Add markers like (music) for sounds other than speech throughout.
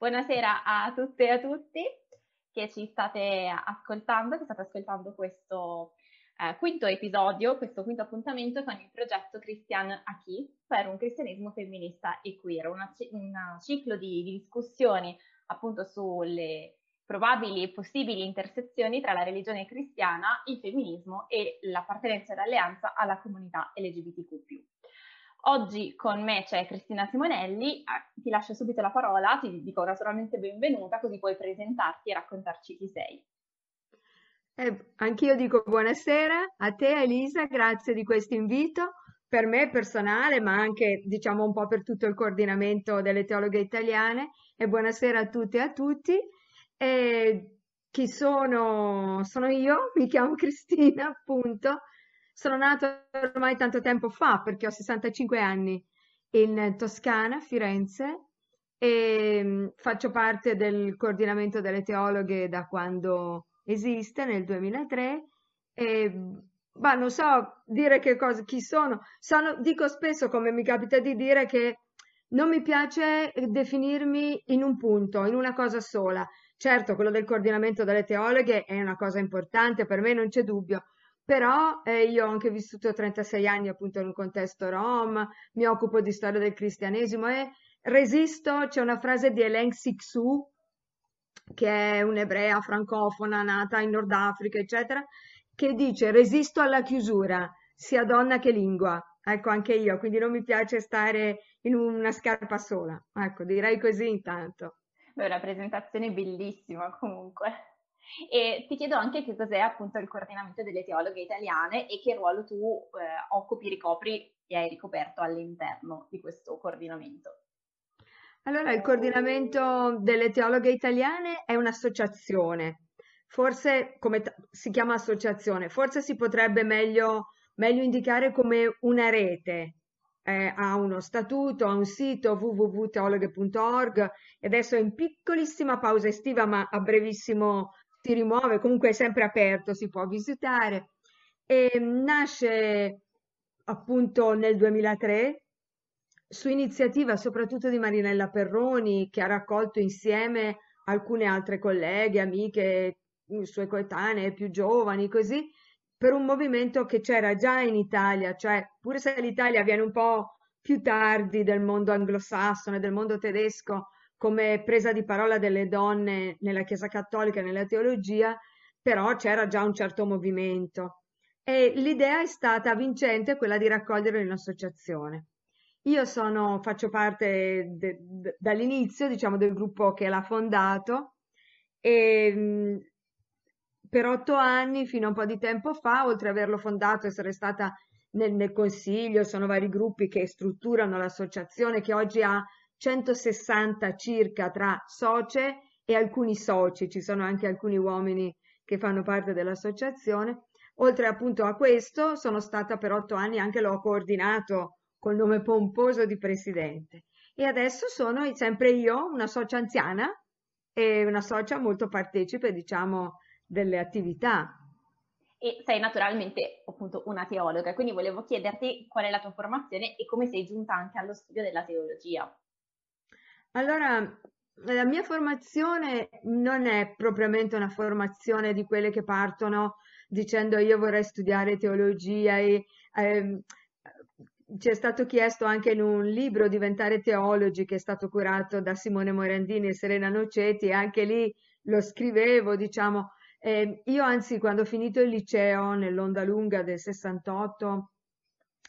Buonasera a tutte e a tutti che ci state ascoltando, che state ascoltando questo eh, quinto episodio, questo quinto appuntamento con il progetto Christian Aki per un cristianesimo femminista e queer, un ciclo di, di discussioni appunto sulle probabili e possibili intersezioni tra la religione cristiana, il femminismo e l'appartenenza e l'alleanza alla comunità LGBTQ. Oggi con me c'è Cristina Simonelli, ah, ti lascio subito la parola, ti dico naturalmente benvenuta, così puoi presentarti e raccontarci chi sei. Eh, anch'io dico buonasera a te Elisa, grazie di questo invito, per me personale, ma anche diciamo un po' per tutto il coordinamento delle teologhe italiane e buonasera a tutte e a tutti. E chi sono? Sono io, mi chiamo (laughs) Cristina appunto, sono nata ormai tanto tempo fa perché ho 65 anni in Toscana, Firenze, e mm, faccio parte del coordinamento delle teologhe da quando esiste, nel 2003. E, bah, non so dire che cosa, chi sono. sono. Dico spesso, come mi capita di dire, che non mi piace definirmi in un punto, in una cosa sola. Certo, quello del coordinamento delle teologhe è una cosa importante, per me non c'è dubbio, però eh, io ho anche vissuto 36 anni appunto in un contesto rom, mi occupo di storia del cristianesimo e resisto, c'è una frase di Hélène Sixou, che è un'ebrea francofona nata in Nord Africa, eccetera, che dice resisto alla chiusura, sia donna che lingua. Ecco, anche io, quindi non mi piace stare in una scarpa sola. Ecco, direi così intanto. È una presentazione bellissima comunque. E ti chiedo anche che cos'è appunto il coordinamento delle teologhe italiane e che ruolo tu eh, occupi, ricopri e hai ricoperto all'interno di questo coordinamento. Allora, il coordinamento delle teologhe italiane è un'associazione, forse come t- si chiama associazione, forse si potrebbe meglio, meglio indicare come una rete. Eh, ha uno statuto, ha un sito www.teologhe.org e adesso è in piccolissima pausa estiva, ma a brevissimo si rimuove, comunque è sempre aperto, si può visitare. E nasce appunto nel 2003 su iniziativa soprattutto di Marinella Perroni, che ha raccolto insieme alcune altre colleghe, amiche, sue coetanee più giovani, così, per un movimento che c'era già in Italia, cioè pur se l'Italia viene un po' più tardi del mondo anglosassone, del mondo tedesco, come presa di parola delle donne nella Chiesa Cattolica e nella teologia, però c'era già un certo movimento. E l'idea è stata vincente quella di raccogliere un'associazione. Io sono, faccio parte de, de, dall'inizio, diciamo, del gruppo che l'ha fondato e per otto anni, fino a un po' di tempo fa, oltre ad averlo fondato, essere stata nel, nel consiglio, sono vari gruppi che strutturano l'associazione che oggi ha 160 circa tra socie e alcuni soci, ci sono anche alcuni uomini che fanno parte dell'associazione. Oltre appunto a questo, sono stata per otto anni anche l'ho coordinato col nome pomposo di presidente. E adesso sono sempre io, una socia anziana e una socia molto partecipe, diciamo, delle attività. E sei naturalmente appunto una teologa, quindi volevo chiederti qual è la tua formazione e come sei giunta anche allo studio della teologia. Allora, la mia formazione non è propriamente una formazione di quelle che partono dicendo io vorrei studiare teologia e eh, ci è stato chiesto anche in un libro Diventare teologi che è stato curato da Simone Morandini e Serena Noceti e anche lì lo scrivevo, diciamo, eh, io anzi quando ho finito il liceo nell'onda lunga del 68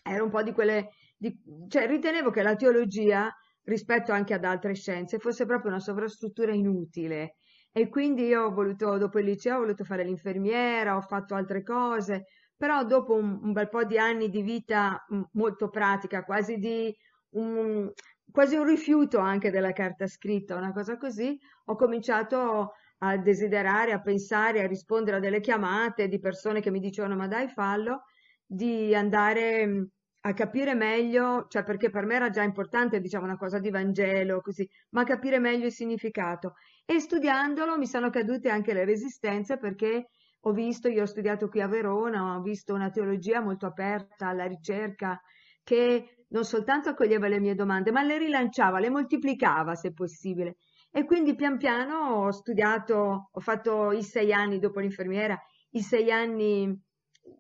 ero un po' di quelle, di, cioè ritenevo che la teologia rispetto anche ad altre scienze, fosse proprio una sovrastruttura inutile. E quindi io ho voluto, dopo il liceo, ho voluto fare l'infermiera, ho fatto altre cose, però dopo un, un bel po' di anni di vita molto pratica, quasi di un, quasi un rifiuto anche della carta scritta, una cosa così, ho cominciato a desiderare, a pensare, a rispondere a delle chiamate di persone che mi dicevano ma dai fallo, di andare a capire meglio, cioè perché per me era già importante, diciamo, una cosa di Vangelo, così, ma capire meglio il significato. E studiandolo mi sono cadute anche le resistenze perché ho visto, io ho studiato qui a Verona, ho visto una teologia molto aperta alla ricerca che non soltanto accoglieva le mie domande, ma le rilanciava, le moltiplicava se possibile. E quindi pian piano ho studiato, ho fatto i sei anni dopo l'infermiera, i sei anni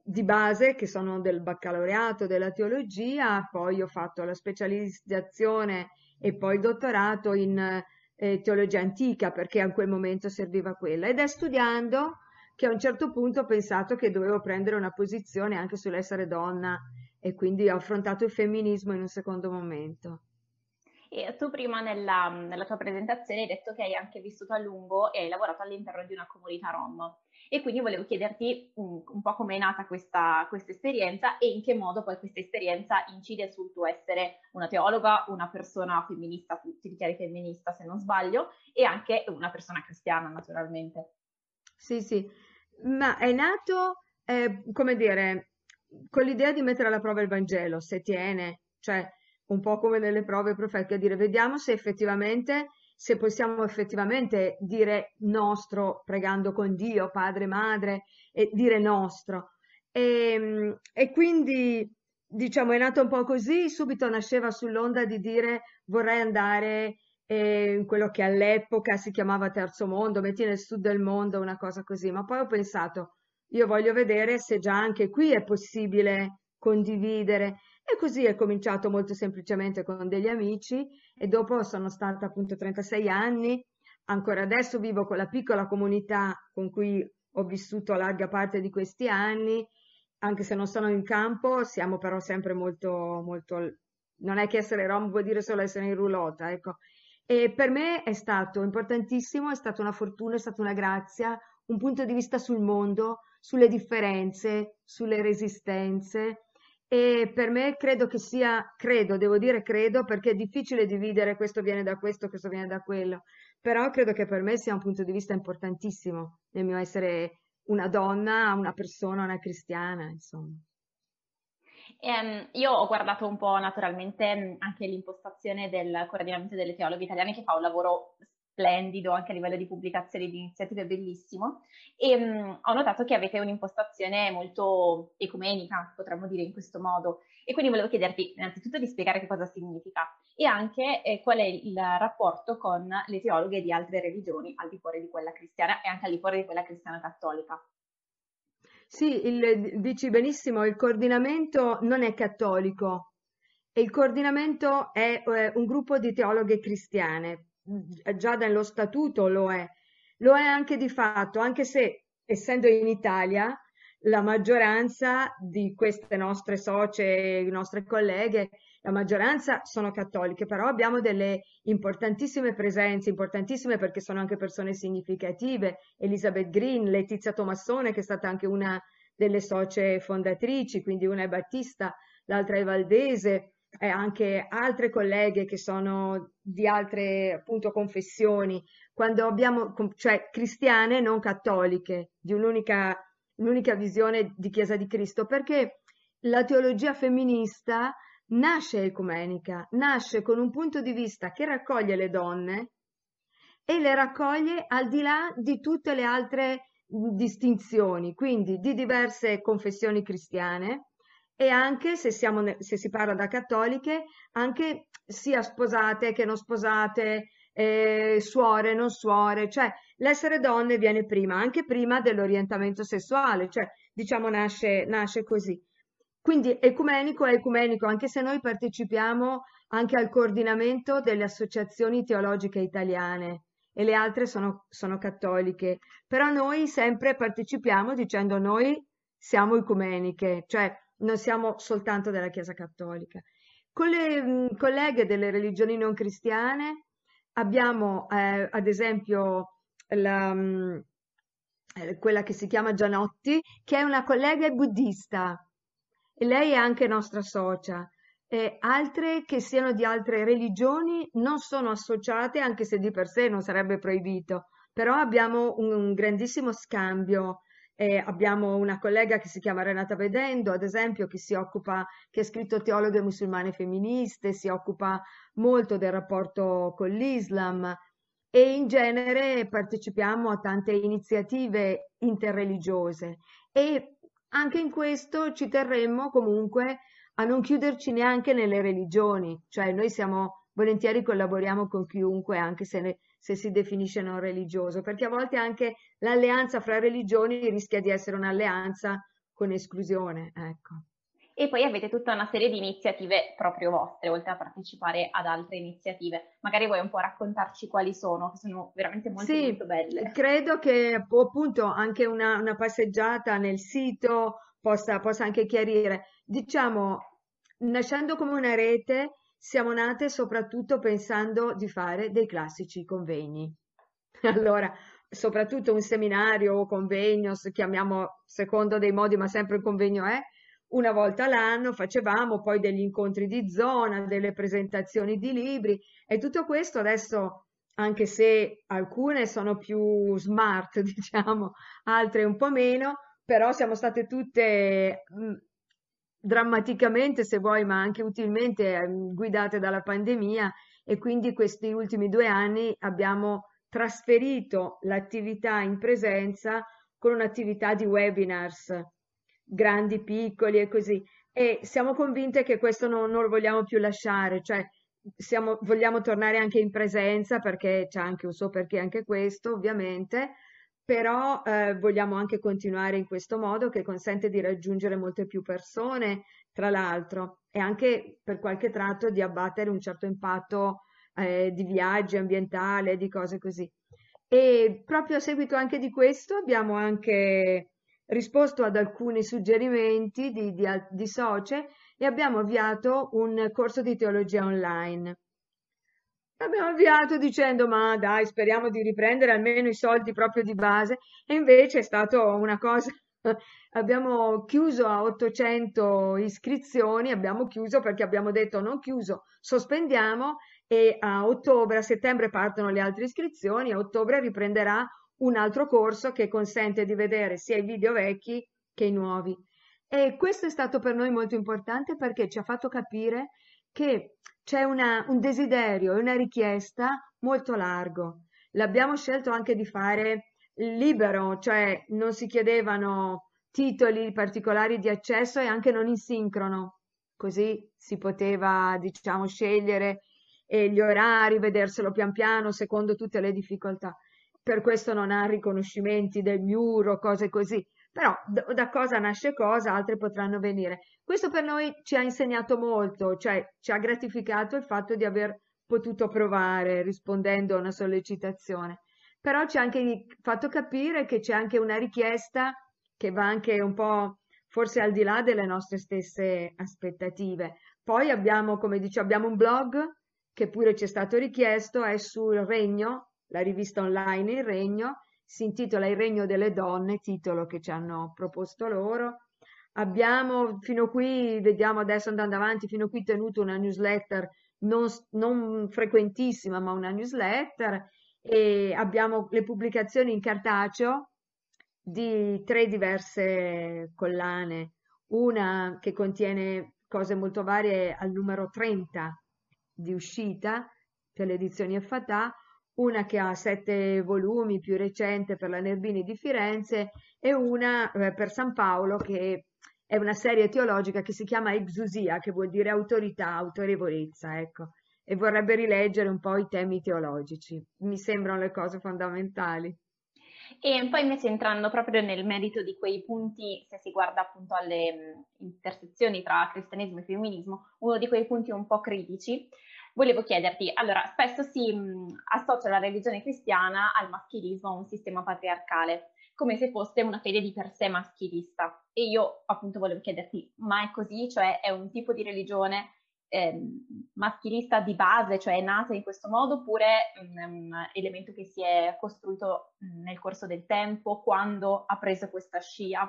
di base che sono del baccalaureato della teologia, poi ho fatto la specializzazione e poi dottorato in eh, teologia antica perché a quel momento serviva quella ed è studiando che a un certo punto ho pensato che dovevo prendere una posizione anche sull'essere donna e quindi ho affrontato il femminismo in un secondo momento. E tu prima nella, nella, tua presentazione hai detto che hai anche vissuto a lungo e hai lavorato all'interno di una comunità rom. E quindi volevo chiederti un, un po' come è nata questa, questa, esperienza e in che modo poi questa esperienza incide sul tuo essere una teologa, una persona femminista, tu ti dichiari femminista se non sbaglio, e anche una persona cristiana naturalmente. Sì, sì, ma è nato, eh, come dire, con l'idea di mettere alla prova il Vangelo, se tiene, cioè un po' come nelle prove profetiche, dire vediamo se effettivamente, se possiamo effettivamente dire nostro pregando con Dio, padre, madre, e dire nostro. E, ehm, e quindi diciamo è nato un po' così, subito nasceva sull'onda di dire vorrei andare eh, in quello che all'epoca si chiamava terzo mondo, metti nel sud del mondo, una cosa così, ma poi ho pensato, io voglio vedere se già anche qui è possibile condividere e così è cominciato molto semplicemente con degli amici e dopo sono stata appunto 36 anni, ancora adesso vivo con la piccola comunità con cui ho vissuto larga parte di questi anni, anche se non sono in campo, siamo però sempre molto, molto, non è che essere rom vuol dire solo essere in roulotte, ecco. E per me è stato importantissimo, è stata una fortuna, è stata una grazia, un punto di vista sul mondo, sulle differenze, sulle resistenze, e per me credo che sia, credo, devo dire credo, perché è difficile dividere questo viene da questo, questo viene da quello, però credo che per me sia un punto di vista importantissimo nel mio essere una donna, una persona, una cristiana, insomma. Um, io ho guardato un po' naturalmente anche l'impostazione del coordinamento delle teologhe italiane che fa un lavoro splendido anche a livello di pubblicazioni di iniziative bellissimo e mh, mm, ho notato che avete un'impostazione molto ecumenica, potremmo dire in questo modo. E quindi volevo chiederti innanzitutto di spiegare che cosa significa e anche eh, qual è il rapporto con le teologhe di altre religioni al di fuori di quella cristiana e anche al di fuori di quella cristiana cattolica. Sì, il, dici benissimo, il coordinamento non è cattolico il coordinamento è eh, un gruppo di teologhe cristiane, già nello statuto lo è, lo è anche di fatto, anche se essendo in Italia la maggioranza di queste nostre socie, nostre colleghe, la maggioranza sono cattoliche, però abbiamo delle importantissime presenze, importantissime perché sono anche persone significative, Elizabeth Green, Letizia Tomassone che è stata anche una delle socie fondatrici, quindi una è Battista, l'altra è Valdese, e anche altre colleghe che sono di altre appunto confessioni, quando abbiamo, cioè cristiane non cattoliche, di un'unica, un'unica visione di Chiesa di Cristo, perché la teologia femminista nasce ecumenica, nasce con un punto di vista che raccoglie le donne e le raccoglie al di là di tutte le altre distinzioni, quindi di diverse confessioni cristiane, e anche se, siamo, se si parla da cattoliche, anche sia sposate che non sposate, eh, suore, non suore, cioè l'essere donne viene prima, anche prima dell'orientamento sessuale, cioè diciamo nasce, nasce così. Quindi ecumenico è ecumenico, anche se noi partecipiamo anche al coordinamento delle associazioni teologiche italiane e le altre sono, sono cattoliche, però noi sempre partecipiamo dicendo noi siamo ecumeniche, cioè non siamo soltanto della Chiesa Cattolica. Con le mh, colleghe delle religioni non cristiane abbiamo eh, ad esempio la, mh, eh, quella che si chiama Gianotti, che è una collega buddista e lei è anche nostra socia. E altre che siano di altre religioni non sono associate, anche se di per sé non sarebbe proibito, però abbiamo un, un grandissimo scambio eh, abbiamo una collega che si chiama Renata Vedendo, ad esempio, che si occupa, che ha scritto Teologhe musulmane femministe, si occupa molto del rapporto con l'Islam e in genere partecipiamo a tante iniziative interreligiose. E anche in questo ci terremmo comunque a non chiuderci neanche nelle religioni, cioè noi siamo volentieri collaboriamo con chiunque, anche se ne, se si definisce non religioso, perché a volte anche l'alleanza fra religioni rischia di essere un'alleanza con esclusione, ecco. E poi avete tutta una serie di iniziative proprio vostre, oltre a partecipare ad altre iniziative. Magari vuoi un po' raccontarci quali sono, che sono veramente molto, sì, molto belle. Credo che appunto anche una, una passeggiata nel sito possa, possa anche chiarire. Diciamo, nascendo come una rete, siamo nate soprattutto pensando di fare dei classici convegni. (laughs) Allora, soprattutto un seminario o convegno, chiamiamo secondo dei modi, ma sempre un convegno è, una volta l'anno facevamo poi degli incontri di zona, delle presentazioni di libri e tutto questo adesso, anche se alcune sono più smart, (laughs) diciamo, altre un po' meno, però siamo state tutte mh, drammaticamente, se vuoi, ma anche utilmente eh, guidate dalla pandemia e quindi questi ultimi due anni abbiamo trasferito l'attività in presenza con un'attività di webinars grandi, piccoli e così. E siamo convinte che questo non, non lo vogliamo più lasciare, cioè siamo, vogliamo tornare anche in presenza perché c'è anche un so perché anche questo, ovviamente, però eh, vogliamo anche continuare in questo modo che consente di raggiungere molte più persone, tra l'altro, e anche per qualche tratto di abbattere un certo impatto eh, di viaggi ambientale, di cose così. E proprio a seguito anche di questo abbiamo anche risposto ad alcuni suggerimenti di, di, di socie e abbiamo avviato un corso di teologia online. L'abbiamo avviato dicendo ma dai speriamo di riprendere almeno i soldi proprio di base e invece è stato una cosa (laughs) abbiamo chiuso a 800 iscrizioni, abbiamo chiuso perché abbiamo detto non chiuso, sospendiamo e a ottobre, a settembre partono le altre iscrizioni, a ottobre riprenderà un altro corso che consente di vedere sia i video vecchi che i nuovi. E questo è stato per noi molto importante perché ci ha fatto capire che c'è una, un desiderio e una richiesta molto largo. L'abbiamo scelto anche di fare libero, cioè non si chiedevano titoli particolari di accesso e anche non in sincrono, così si poteva, diciamo, scegliere gli orari, vederselo pian piano secondo tutte le difficoltà per questo non ha riconoscimenti del muro, cose così. Però da, cosa nasce cosa, altre potranno venire. Questo per noi ci ha insegnato molto, cioè ci ha gratificato il fatto di aver potuto provare rispondendo a una sollecitazione. Però ci ha anche fatto capire che c'è anche una richiesta che va anche un po' forse al di là delle nostre stesse aspettative. Poi abbiamo, come dice, abbiamo un blog che pure ci è stato richiesto, è sul Regno, la rivista online Il Regno, si intitola Il Regno delle Donne, titolo che ci hanno proposto loro. Abbiamo fino qui, vediamo adesso andando avanti, fino qui tenuto una newsletter non, non frequentissima, ma una newsletter e abbiamo le pubblicazioni in cartaceo di tre diverse collane, una che contiene cose molto varie al numero 30 di uscita per le edizioni FATA, una che ha sette volumi, più recente per la Nerbini di Firenze, e una eh, per San Paolo che è una serie teologica che si chiama Exusia, che vuol dire autorità, autorevolezza, ecco, e vorrebbe rileggere un po' i temi teologici. Mi sembrano le cose fondamentali. E poi invece entrando proprio nel merito di quei punti, se si guarda appunto alle intersezioni tra cristianesimo e femminismo, uno di quei punti un po' critici volevo chiederti, allora, spesso si mh, associa la religione cristiana al maschilismo, a un sistema patriarcale, come se fosse una fede di per sé maschilista. E io appunto volevo chiederti, ma è così? Cioè è un tipo di religione eh, maschilista di base, cioè è nata in questo modo, oppure è un elemento che si è costruito nel corso del tempo, quando ha preso questa scia?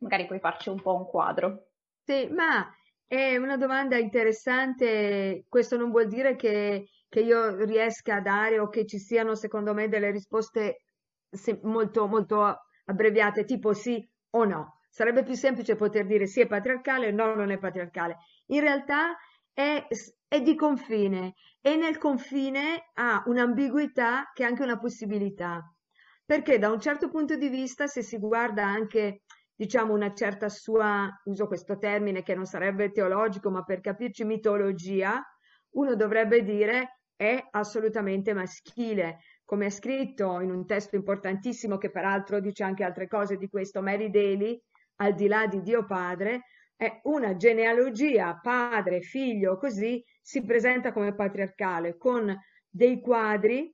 Magari puoi farci un po' un quadro. Sì, ma è una domanda interessante, questo non vuol dire che, che io riesca a dare o che ci siano secondo me delle risposte molto, molto abbreviate, tipo sì o no. Sarebbe più semplice poter dire sì è patriarcale, no non è patriarcale. In realtà è, è di confine e nel confine ha un'ambiguità che è anche una possibilità. Perché da un certo punto di vista, se si guarda anche diciamo una certa sua, uso questo termine che non sarebbe teologico, ma per capirci mitologia, uno dovrebbe dire è assolutamente maschile. Come è scritto in un testo importantissimo che peraltro dice anche altre cose di questo, Mary Daly, al di là di Dio Padre, è una genealogia padre, figlio, così si presenta come patriarcale, con dei quadri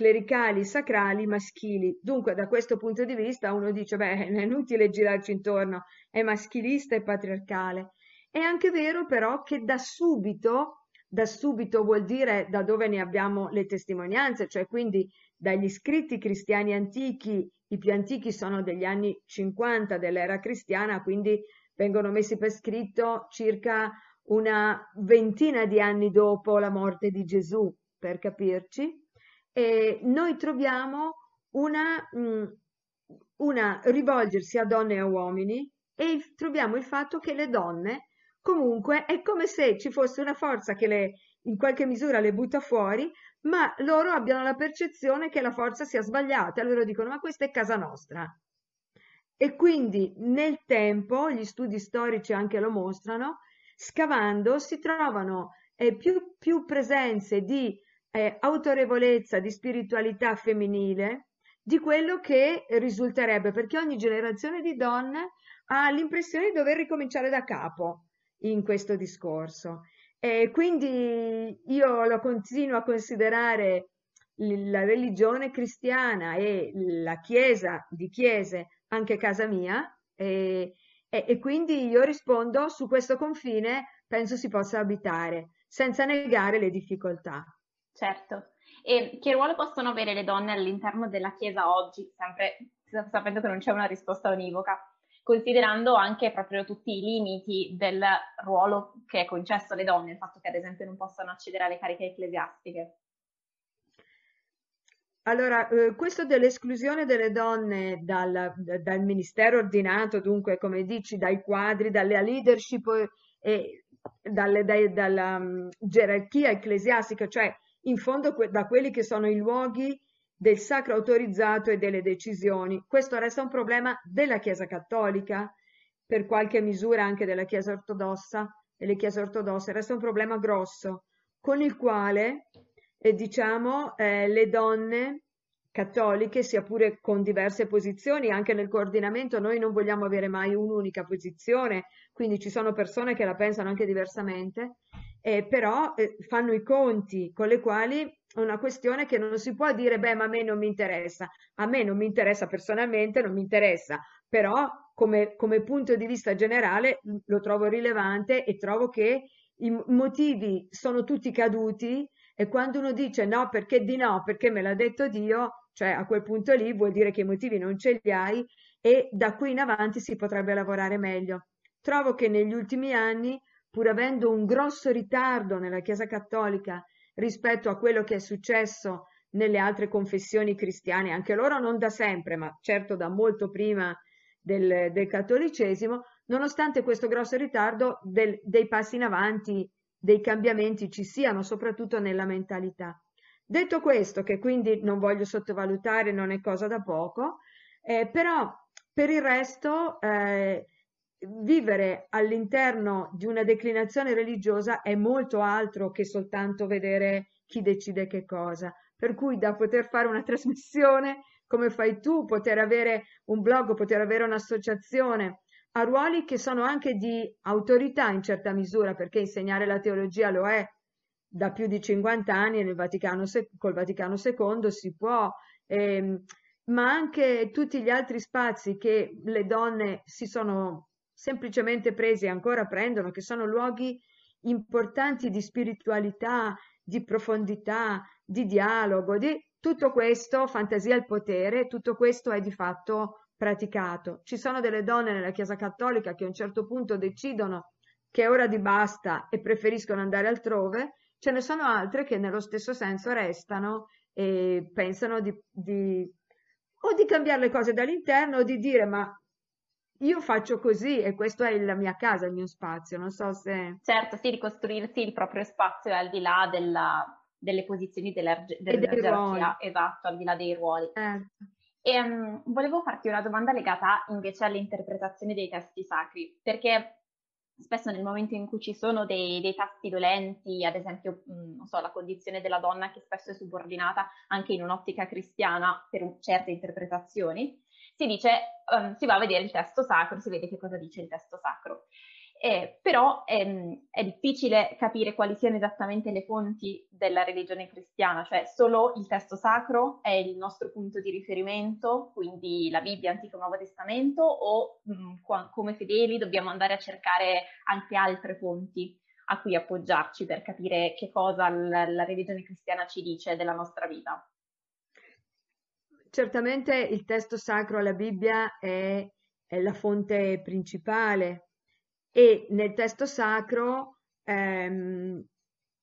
clericali, sacrali, maschili. Dunque, da questo punto di vista, uno dice, beh, (laughs) è inutile girarci intorno, è maschilista e patriarcale. È anche vero però che da subito, da subito vuol dire da dove ne abbiamo le testimonianze, cioè quindi dagli scritti cristiani antichi, i più antichi sono degli anni 50 dell'era cristiana, quindi vengono messi per scritto circa una ventina di anni dopo la morte di Gesù, per capirci, e noi troviamo una, mm, una rivolgersi a donne e a uomini e troviamo il fatto che le donne comunque è come se ci fosse una forza che le, in qualche misura le butta fuori, ma loro abbiano la percezione che la forza sia sbagliata. Allora dicono: Ma questa è casa nostra. E quindi nel tempo, gli studi storici anche lo mostrano, scavando si trovano eh, più, più presenze di eh, autorevolezza, di spiritualità femminile di quello che risulterebbe, perché ogni generazione di donne ha l'impressione di dover ricominciare da capo in questo discorso. E quindi io lo continuo a considerare la religione cristiana e la chiesa di chiese anche casa mia e, e, e quindi io rispondo su questo confine penso si possa abitare senza negare le difficoltà. Certo. E che ruolo possono avere le donne all'interno della Chiesa oggi, sempre sapendo che non c'è una risposta univoca, considerando anche proprio tutti i limiti del ruolo che è concesso alle donne, il fatto che ad esempio non possano accedere alle cariche ecclesiastiche? Allora, eh, questo dell'esclusione delle donne dal, dal, ministero ordinato, dunque, come dici, dai quadri, dalla leadership e dalle, dai, dalla um, gerarchia ecclesiastica, cioè in fondo da quelli che sono i luoghi del sacro autorizzato e delle decisioni. Questo resta un problema della Chiesa cattolica, per qualche misura anche della Chiesa ortodossa e le Chiese ortodosse, resta un problema grosso con il quale eh, diciamo eh, le donne cattoliche, sia pure con diverse posizioni, anche nel coordinamento noi non vogliamo avere mai un'unica posizione, quindi ci sono persone che la pensano anche diversamente, eh, però eh, fanno i conti con le quali è una questione che non si può dire, beh, ma a me non mi interessa, a me non mi interessa personalmente, non mi interessa, però come, come punto di vista generale lo trovo rilevante e trovo che i motivi sono tutti caduti e quando uno dice no perché di no, perché me l'ha detto Dio, cioè a quel punto lì vuol dire che i motivi non ce li hai e da qui in avanti si potrebbe lavorare meglio. Trovo che negli ultimi anni pur avendo un grosso ritardo nella Chiesa Cattolica rispetto a quello che è successo nelle altre confessioni cristiane, anche loro non da sempre, ma certo da molto prima del, del cattolicesimo, nonostante questo grosso ritardo del, dei passi in avanti, dei cambiamenti ci siano, soprattutto nella mentalità. Detto questo, che quindi non voglio sottovalutare, non è cosa da poco, eh, però per il resto eh, vivere all'interno di una declinazione religiosa è molto altro che soltanto vedere chi decide che cosa. Per cui da poter fare una (laughs) trasmissione come fai tu, poter avere un blog, poter avere un'associazione, a ruoli che sono anche di autorità in certa misura, perché insegnare la teologia lo è da più di 50 anni nel Vaticano, col Vaticano II si può, ehm, ma anche tutti gli altri spazi che le donne si sono semplicemente presi e ancora prendono, che sono luoghi importanti di spiritualità, di profondità, di dialogo, di tutto questo, fantasia al potere, tutto questo è di fatto praticato. Ci sono delle donne nella Chiesa Cattolica che a un certo punto decidono che è ora di basta e preferiscono andare altrove, ce ne sono altre che nello stesso senso restano e pensano di, di o di cambiare le cose dall'interno o di dire ma io faccio così e questo è la mia casa, il mio spazio, non so se... Certo, sì, ricostruirsi il proprio spazio al di là della, delle posizioni della, della gerarchia, esatto, al di là dei ruoli. Certo. E um, volevo farti una domanda legata invece alle interpretazioni dei testi sacri, perché spesso nel momento in cui ci sono dei, dei tasti dolenti, ad esempio, mh, non so, la condizione della donna che spesso è subordinata anche in un'ottica cristiana per certe interpretazioni, si dice, um, si va a vedere il testo sacro, si vede che cosa dice il testo sacro. Eh, però ehm, è difficile capire quali siano esattamente le fonti della religione cristiana, cioè solo il testo sacro è il nostro punto di riferimento, quindi la Bibbia, Antico e Nuovo Testamento, o mh, mm, qua, come fedeli dobbiamo andare a cercare anche altre fonti a cui appoggiarci per capire che cosa l- la religione cristiana ci dice della nostra vita. Certamente il testo sacro, la Bibbia, è, è la fonte principale e nel testo sacro ehm,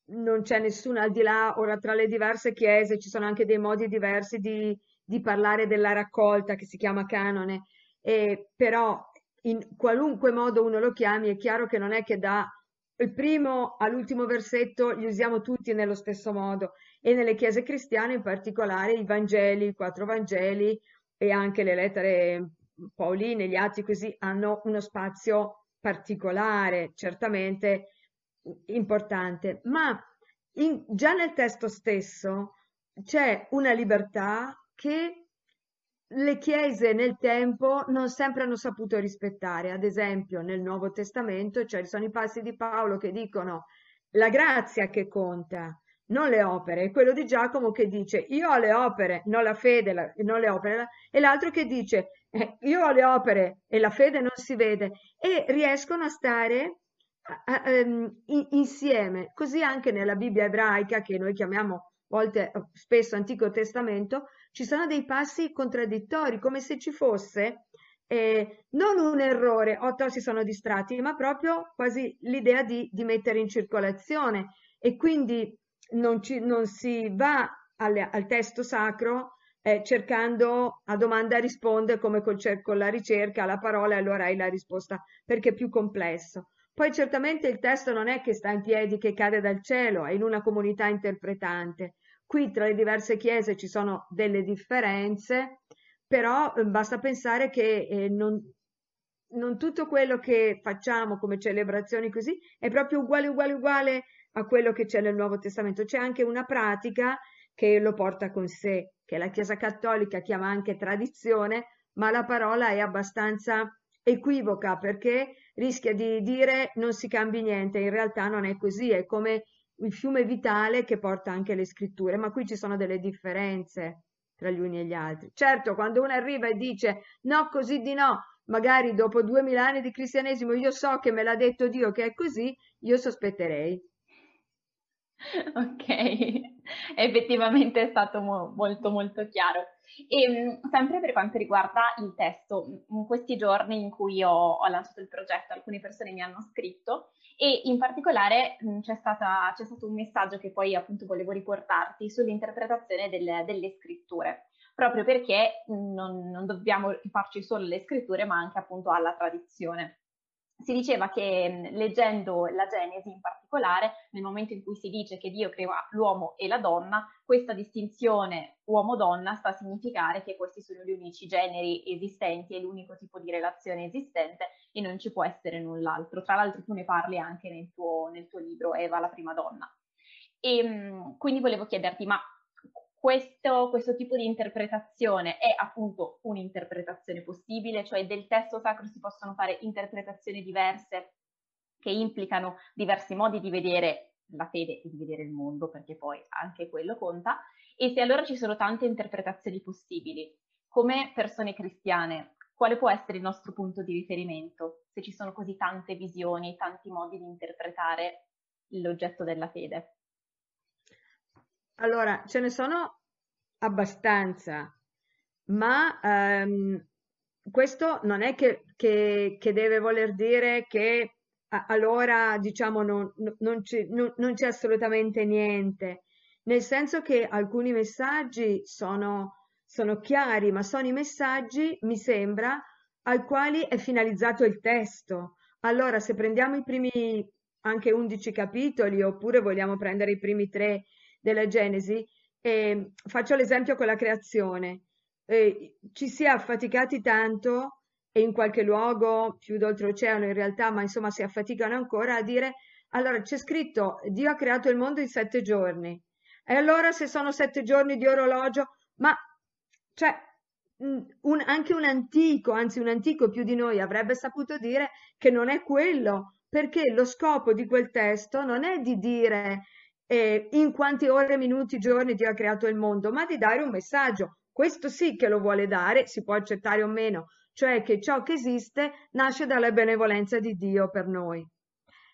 non c'è nessuno al di là, ora tra le diverse chiese ci sono anche dei modi diversi di, di parlare della raccolta che si chiama canone, e, però in qualunque modo uno lo chiami è chiaro che non è che da il primo all'ultimo versetto li usiamo tutti nello stesso modo e nelle chiese cristiane in particolare i Vangeli, i quattro Vangeli e anche le lettere Pauline, gli atti così hanno uno spazio particolare, certamente importante, ma in, già nel testo stesso c'è una libertà che le chiese nel tempo non sempre hanno saputo rispettare. Ad esempio, nel Nuovo Testamento cioè, ci sono i passi di Paolo che dicono la grazia che conta, non le opere, e quello di Giacomo che dice io ho le opere, non la fede, la, non le opere, e l'altro che dice eh, io ho le opere e la fede non si vede, e riescono a stare um, insieme. Così anche nella Bibbia ebraica, che noi chiamiamo volte, spesso Antico Testamento, ci sono dei passi contraddittori, come se ci fosse eh, non un errore, otto si sono distratti, ma proprio quasi l'idea di, di mettere in circolazione e quindi non, ci, non si va alle, al testo sacro eh, cercando a domanda risponde come col, con la ricerca la parola e allora hai la risposta perché è più complesso. Poi certamente il testo non è che sta in piedi, che cade dal cielo, è in una comunità interpretante. Qui tra le diverse chiese ci sono delle differenze, però eh, basta pensare che eh, non, non tutto quello che facciamo come celebrazioni così è proprio uguale, uguale, uguale a quello che c'è nel Nuovo Testamento. C'è anche una pratica che lo porta con sé, che la Chiesa Cattolica chiama anche tradizione, ma la parola è abbastanza equivoca perché rischia di dire non si cambi niente, in realtà non è così, è come il fiume vitale che porta anche le scritture, ma qui ci sono delle differenze tra gli uni e gli altri. Certo, quando uno arriva e dice no, così di no, magari dopo duemila anni di cristianesimo io so che me l'ha detto Dio che è così, io sospetterei. (laughs) Ok, (laughs) effettivamente è stato mo- molto molto chiaro. E mh, sempre per quanto riguarda il testo, in questi giorni in cui ho, ho lanciato il progetto, alcune persone mi hanno scritto e in particolare mh, c'è, stata, c'è, stato un messaggio che poi appunto volevo riportarti sull'interpretazione delle, delle scritture, proprio perché non, non dobbiamo farci solo alle scritture ma anche appunto alla tradizione si diceva che leggendo la Genesi in particolare, nel momento in cui si dice che Dio crea l'uomo e la donna, questa distinzione uomo-donna sta a significare che questi sono gli unici generi esistenti e l'unico tipo di relazione esistente e non ci può essere null'altro. Tra l'altro tu ne parli anche nel tuo, nel tuo libro Eva la prima donna. E quindi volevo chiederti, ma questo, questo, tipo di interpretazione è appunto un'interpretazione possibile, cioè del testo sacro si possono fare interpretazioni diverse che implicano diversi modi di vedere la fede e di vedere il mondo, perché poi anche quello conta, e se allora ci sono tante interpretazioni possibili, come persone cristiane, quale può essere il nostro punto di riferimento? Se ci sono così tante visioni, tanti modi di interpretare l'oggetto della fede? Allora, ce ne sono abbastanza, ma ehm, questo non è che, che, che, deve voler dire che a, allora diciamo non, non, c'è, non, non, c'è, assolutamente niente, nel senso che alcuni messaggi sono, sono chiari, ma sono i messaggi, mi sembra, ai quali è finalizzato il testo. Allora, se prendiamo i primi anche 11 capitoli, oppure vogliamo prendere i primi tre della Genesi, eh, faccio l'esempio con la creazione. Eh, ci si è affaticati tanto e in qualche luogo più d'oltreoceano in realtà, ma insomma si affaticano ancora a dire allora c'è scritto Dio ha creato il mondo in sette giorni. E allora se sono sette giorni di orologio, ma cioè un, anche un antico, anzi un antico più di noi avrebbe saputo dire che non è quello, perché lo scopo di quel testo non è di dire eh, in quante ore, minuti, giorni Dio ha creato il mondo, ma di dare un messaggio. Questo sì che lo vuole dare, si può accettare o meno, cioè che ciò che esiste nasce dalla benevolenza di Dio per noi.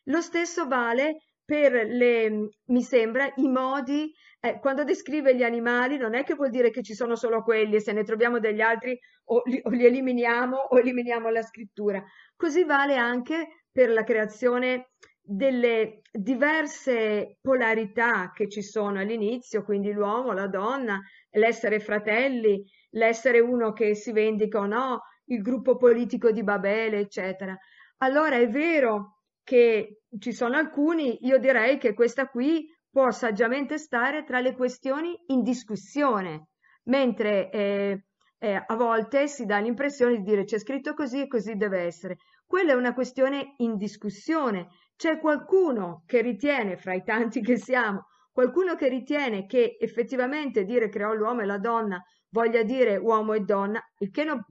Lo stesso vale per le, mi sembra, i modi, eh, quando descrive gli animali non è che vuol dire che ci sono solo quelli e se ne troviamo degli altri o li, o li eliminiamo o eliminiamo la scrittura. Così vale anche per la creazione delle diverse polarità che ci sono all'inizio, quindi l'uomo, la donna, l'essere fratelli, l'essere uno che si vendica o no, il gruppo politico di Babele, eccetera. Allora è vero che ci sono alcuni, io direi che questa qui può saggiamente stare tra le questioni in discussione, mentre eh, eh, a volte si dà l'impressione di dire c'è scritto così e così deve essere. Quella è una questione in discussione. C'è qualcuno che ritiene, fra i tanti che siamo, qualcuno che ritiene che effettivamente dire creò l'uomo e la donna voglia dire uomo e donna, il che non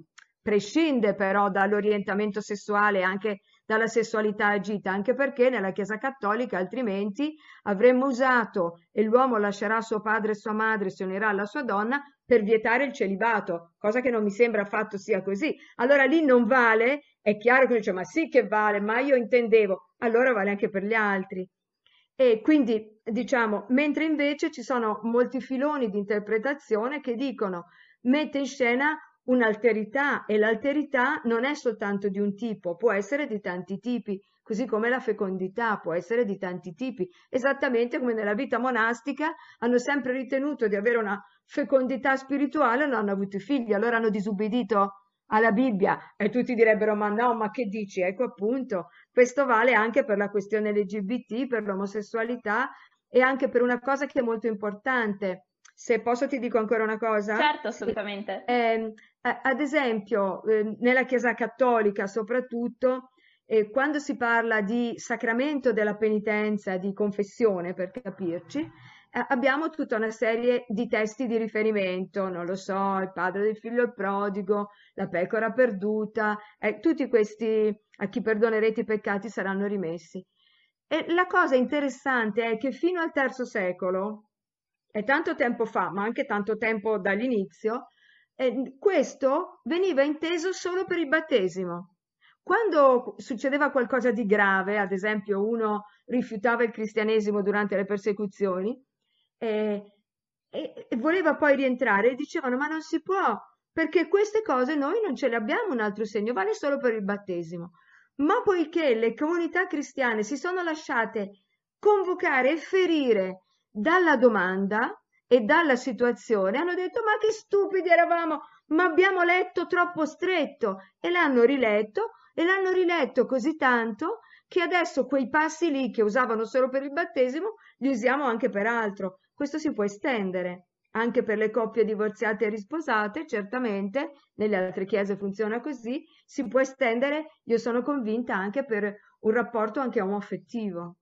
prescinde però dall'orientamento sessuale, anche dalla sessualità agita, anche perché nella Chiesa Cattolica altrimenti avremmo usato e l'uomo lascerà suo padre e sua madre, si unirà alla sua donna per vietare il celibato, cosa che non mi sembra affatto sia così. Allora lì non vale, è chiaro che dice ma sì che vale, ma io intendevo, allora vale anche per gli altri. E quindi diciamo, mentre invece ci sono molti filoni di interpretazione che dicono mette in scena un'alterità e l'alterità non è soltanto di un tipo, può essere di tanti tipi, così come la fecondità può essere di tanti tipi, esattamente come nella vita monastica hanno sempre ritenuto di avere una fecondità spirituale e non hanno avuto figli, allora hanno disubbidito alla Bibbia e tutti direbbero ma no, ma che dici? Ecco appunto, questo vale anche per la questione LGBT, per l'omosessualità e anche per una cosa che è molto importante. Se posso ti dico ancora una cosa? Certo, assolutamente. Eh, ad esempio, eh, nella Chiesa cattolica soprattutto, eh, quando si parla di sacramento della penitenza, di confessione, per capirci, abbiamo tutta una serie di testi di riferimento, non lo so, il padre del figlio il prodigo, la pecora perduta, eh, tutti questi a chi perdonerete i peccati saranno rimessi. E la cosa interessante è che fino al terzo secolo, e tanto tempo fa, ma anche tanto tempo dall'inizio, eh, questo veniva inteso solo per il battesimo. Quando succedeva qualcosa di grave, ad esempio uno rifiutava il cristianesimo durante le persecuzioni eh, e, e voleva poi rientrare, dicevano ma non si può, perché queste cose noi non ce le abbiamo un altro segno, vale solo per il battesimo. Ma poiché le comunità cristiane si sono lasciate convocare e ferire dalla domanda, e dalla situazione hanno detto ma che stupidi eravamo, ma abbiamo letto troppo stretto e l'hanno riletto e l'hanno riletto così tanto che adesso quei passi lì che usavano solo per il battesimo li usiamo anche per altro. Questo si può estendere anche per le coppie divorziate e risposate, certamente, nelle altre chiese funziona così, si può estendere, io sono convinta, anche per un rapporto anche omoaffettivo.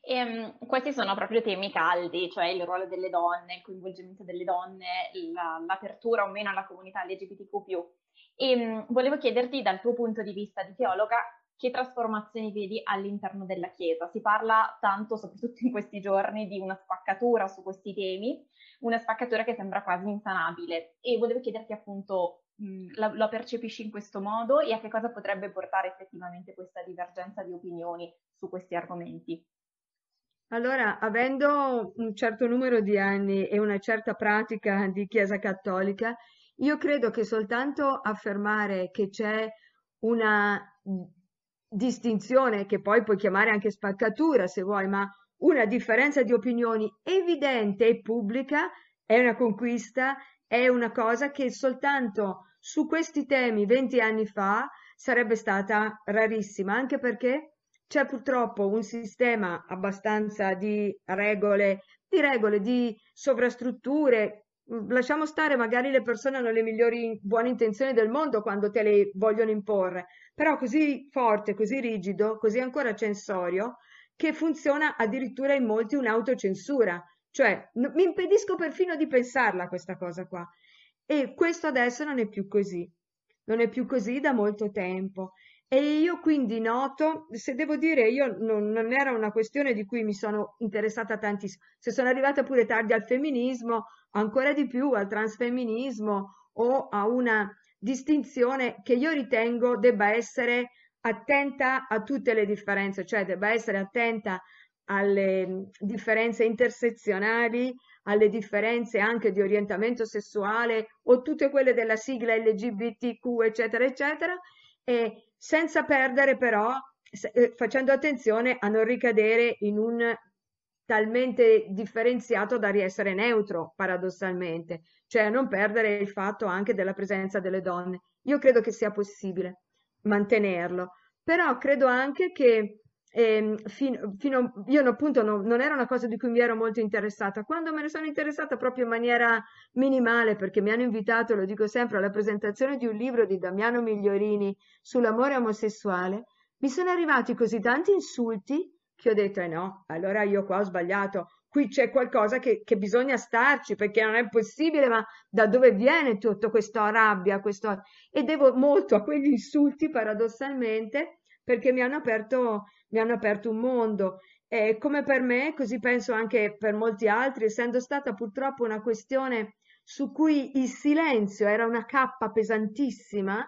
E, um, questi sono proprio temi caldi, cioè il ruolo delle donne, il coinvolgimento delle donne, la, l'apertura o meno alla comunità LGBTQ. E um, volevo chiederti dal tuo punto di vista di teologa che trasformazioni vedi all'interno della Chiesa? Si parla tanto, soprattutto in questi giorni, di una spaccatura su questi temi, una spaccatura che sembra quasi insanabile. E volevo chiederti appunto, mh, la, lo percepisci in questo modo e a che cosa potrebbe portare effettivamente questa divergenza di opinioni su questi argomenti? Allora, avendo un certo numero di anni e una certa pratica di Chiesa cattolica, io credo che soltanto affermare che c'è una distinzione, che poi puoi chiamare anche spaccatura se vuoi, ma una differenza di opinioni evidente e pubblica è una conquista, è una cosa che soltanto su questi temi 20 anni fa sarebbe stata rarissima, anche perché c'è purtroppo un sistema abbastanza di regole, di regole, di sovrastrutture. Lasciamo stare, magari le persone hanno le migliori buone intenzioni del mondo quando te le vogliono imporre, però così forte, così rigido, così ancora censorio, che funziona addirittura in molti un'autocensura, cioè n- mi impedisco perfino di pensarla questa cosa qua. E questo adesso non è più così, non è più così da molto tempo. E io quindi noto, se devo dire, io non, non, era una questione di cui mi sono interessata tantissimo. Se sono arrivata pure tardi al femminismo, ancora di più al transfemminismo o a una distinzione che io ritengo debba essere attenta a tutte le differenze, cioè debba essere attenta alle differenze intersezionali, alle differenze anche di orientamento sessuale o tutte quelle della sigla LGBTQ, eccetera, eccetera, e senza perdere però, eh, facendo attenzione a non ricadere in un talmente differenziato da riessere neutro, paradossalmente, cioè non perdere il fatto anche della presenza delle donne. Io credo che sia possibile mantenerlo, però credo anche che eh, fino, fino, io appunto non, non, era una cosa di cui mi ero molto interessata. Quando me ne sono interessata proprio in maniera minimale, perché mi hanno invitato, lo dico sempre, alla presentazione di un libro di Damiano Migliorini sull'amore omosessuale, mi sono arrivati così tanti insulti che ho detto, eh no, allora io qua ho sbagliato, qui c'è qualcosa che, che bisogna starci perché non è possibile, ma da dove viene tutto questa rabbia? Questo... E devo molto a quegli insulti, paradossalmente, perché mi hanno aperto mi hanno aperto un mondo. E come per me, così penso anche per molti altri, essendo stata purtroppo una questione su cui il silenzio era una cappa pesantissima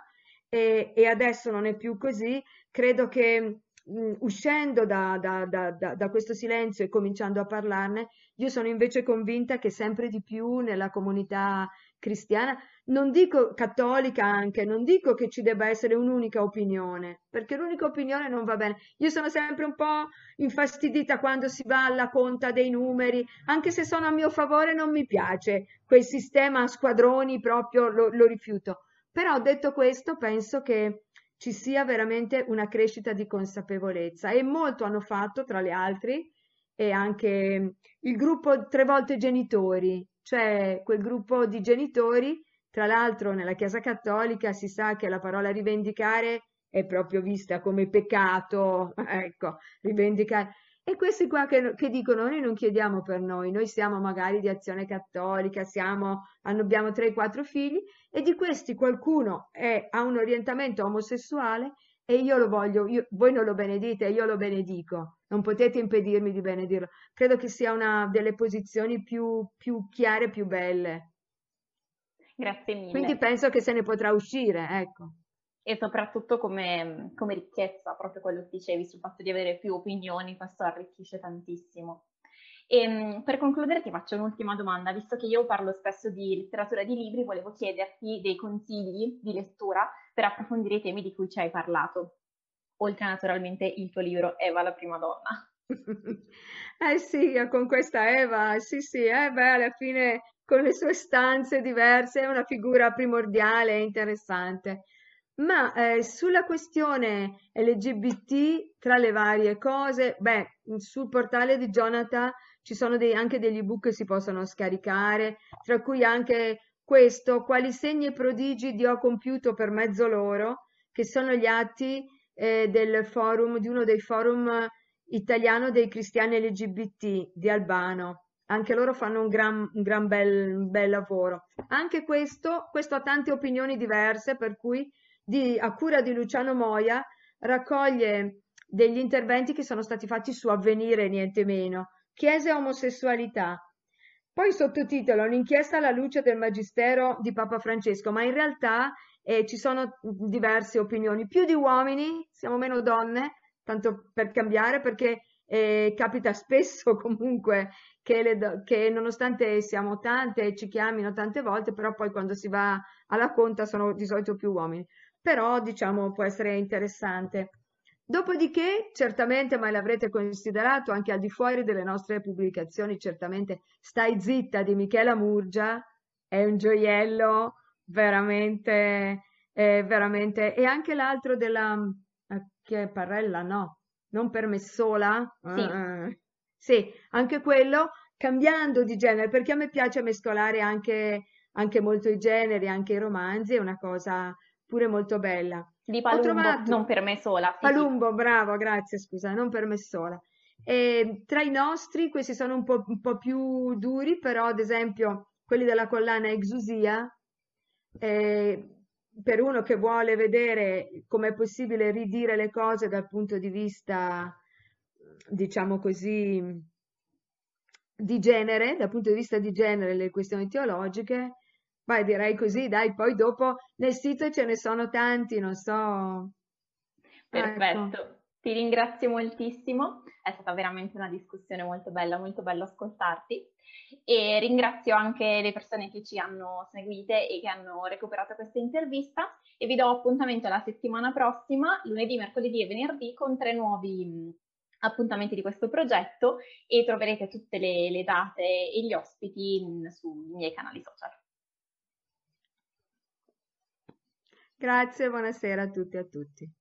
e, e adesso non è più così, credo che mh, uscendo da, da, da, da, questo silenzio e cominciando a parlarne, io sono invece convinta che sempre di più nella comunità cristiana, non dico cattolica anche, non dico che ci debba essere un'unica opinione, perché l'unica opinione non va bene. Io sono sempre un po' infastidita quando si va alla conta dei numeri, anche se sono a mio favore non mi piace quel sistema a squadroni, proprio lo, lo rifiuto. Però detto questo, penso che ci sia veramente una crescita di consapevolezza e molto hanno fatto, tra le altre, e anche il gruppo Tre volte genitori, cioè quel gruppo di genitori, tra l'altro nella Chiesa Cattolica si sa che la parola rivendicare è proprio vista come peccato, (laughs) ecco, rivendicare. E questi qua che, che, dicono noi non chiediamo per noi, noi siamo magari di azione cattolica, siamo, abbiamo 3-4 figli e di questi qualcuno è, ha un orientamento omosessuale e io lo voglio, io, voi non lo benedite, io lo benedico, non potete impedirmi di benedirlo. Credo che sia una delle posizioni più, più chiare, più belle. Grazie mille. Quindi penso che se ne potrà uscire, ecco. E soprattutto come, come ricchezza, proprio quello che dicevi sul fatto di avere più opinioni, questo arricchisce tantissimo. E ehm, per concludere ti faccio un'ultima domanda, visto che io parlo spesso di letteratura di libri, volevo chiederti dei consigli di lettura per approfondire i temi di cui ci hai parlato, oltre naturalmente il tuo libro Eva la prima donna. (laughs) eh sì, con questa Eva, sì sì, eh beh, alla fine con le sue stanze diverse è una figura primordiale e interessante. Ma eh, sulla questione LGBT, tra le varie cose, beh, sul portale di Jonathan ci sono dei, anche degli ebook che si possono scaricare, tra cui anche questo, quali segni e prodigi Dio ha compiuto per mezzo loro, che sono gli atti eh, del forum, di uno dei forum italiano dei cristiani LGBT di Albano. Anche loro fanno un gran, un gran bel, bel lavoro. Anche questo, questo ha tante opinioni diverse, per cui di, a cura di Luciano Moia raccoglie degli interventi che sono stati fatti su avvenire, niente meno, Chiesa e omosessualità. Poi sottotitola un'inchiesta alla luce del magistero di Papa Francesco, ma in realtà eh, ci sono diverse opinioni, più di uomini, siamo meno donne, tanto per cambiare, perché eh, capita spesso (laughs) comunque che, le, che, nonostante siamo tante e ci chiamino tante volte, però poi quando si va alla conta sono di solito più uomini. Però diciamo può essere interessante. Dopodiché, certamente, ma l'avrete considerato anche al di fuori delle nostre pubblicazioni, certamente Stai zitta di Michela Murgia è un gioiello veramente, eh, veramente. E anche l'altro della, eh, che è Parrella, no, non per me sola. Sì. Uh, sì, anche quello cambiando di genere, perché a me piace mescolare anche, anche molto i generi, anche i romanzi, è una cosa pure molto bella. Di Palumbo, trovato... non per me sola. Sì, Palumbo, sì. bravo, grazie, scusa, non per me sola. E tra i nostri, questi sono un po', un po', più duri, però ad esempio quelli della collana Exusia, eh, per uno che vuole vedere come è possibile ridire le cose dal punto di vista, diciamo così, di genere, dal punto di vista di genere, le questioni teologiche, beh, direi così, dai, poi dopo nel sito ce ne sono tanti, non so. Perfetto, ecco. ti ringrazio moltissimo, è stata veramente una discussione molto bella, molto bello ascoltarti e ringrazio anche le persone che ci hanno seguite e che hanno recuperato questa intervista e vi do appuntamento la settimana prossima, lunedì, mercoledì e venerdì con tre nuovi appuntamenti di questo progetto e troverete tutte le, le date e gli ospiti sui miei canali social. Grazie, buonasera a tutti e a tutti.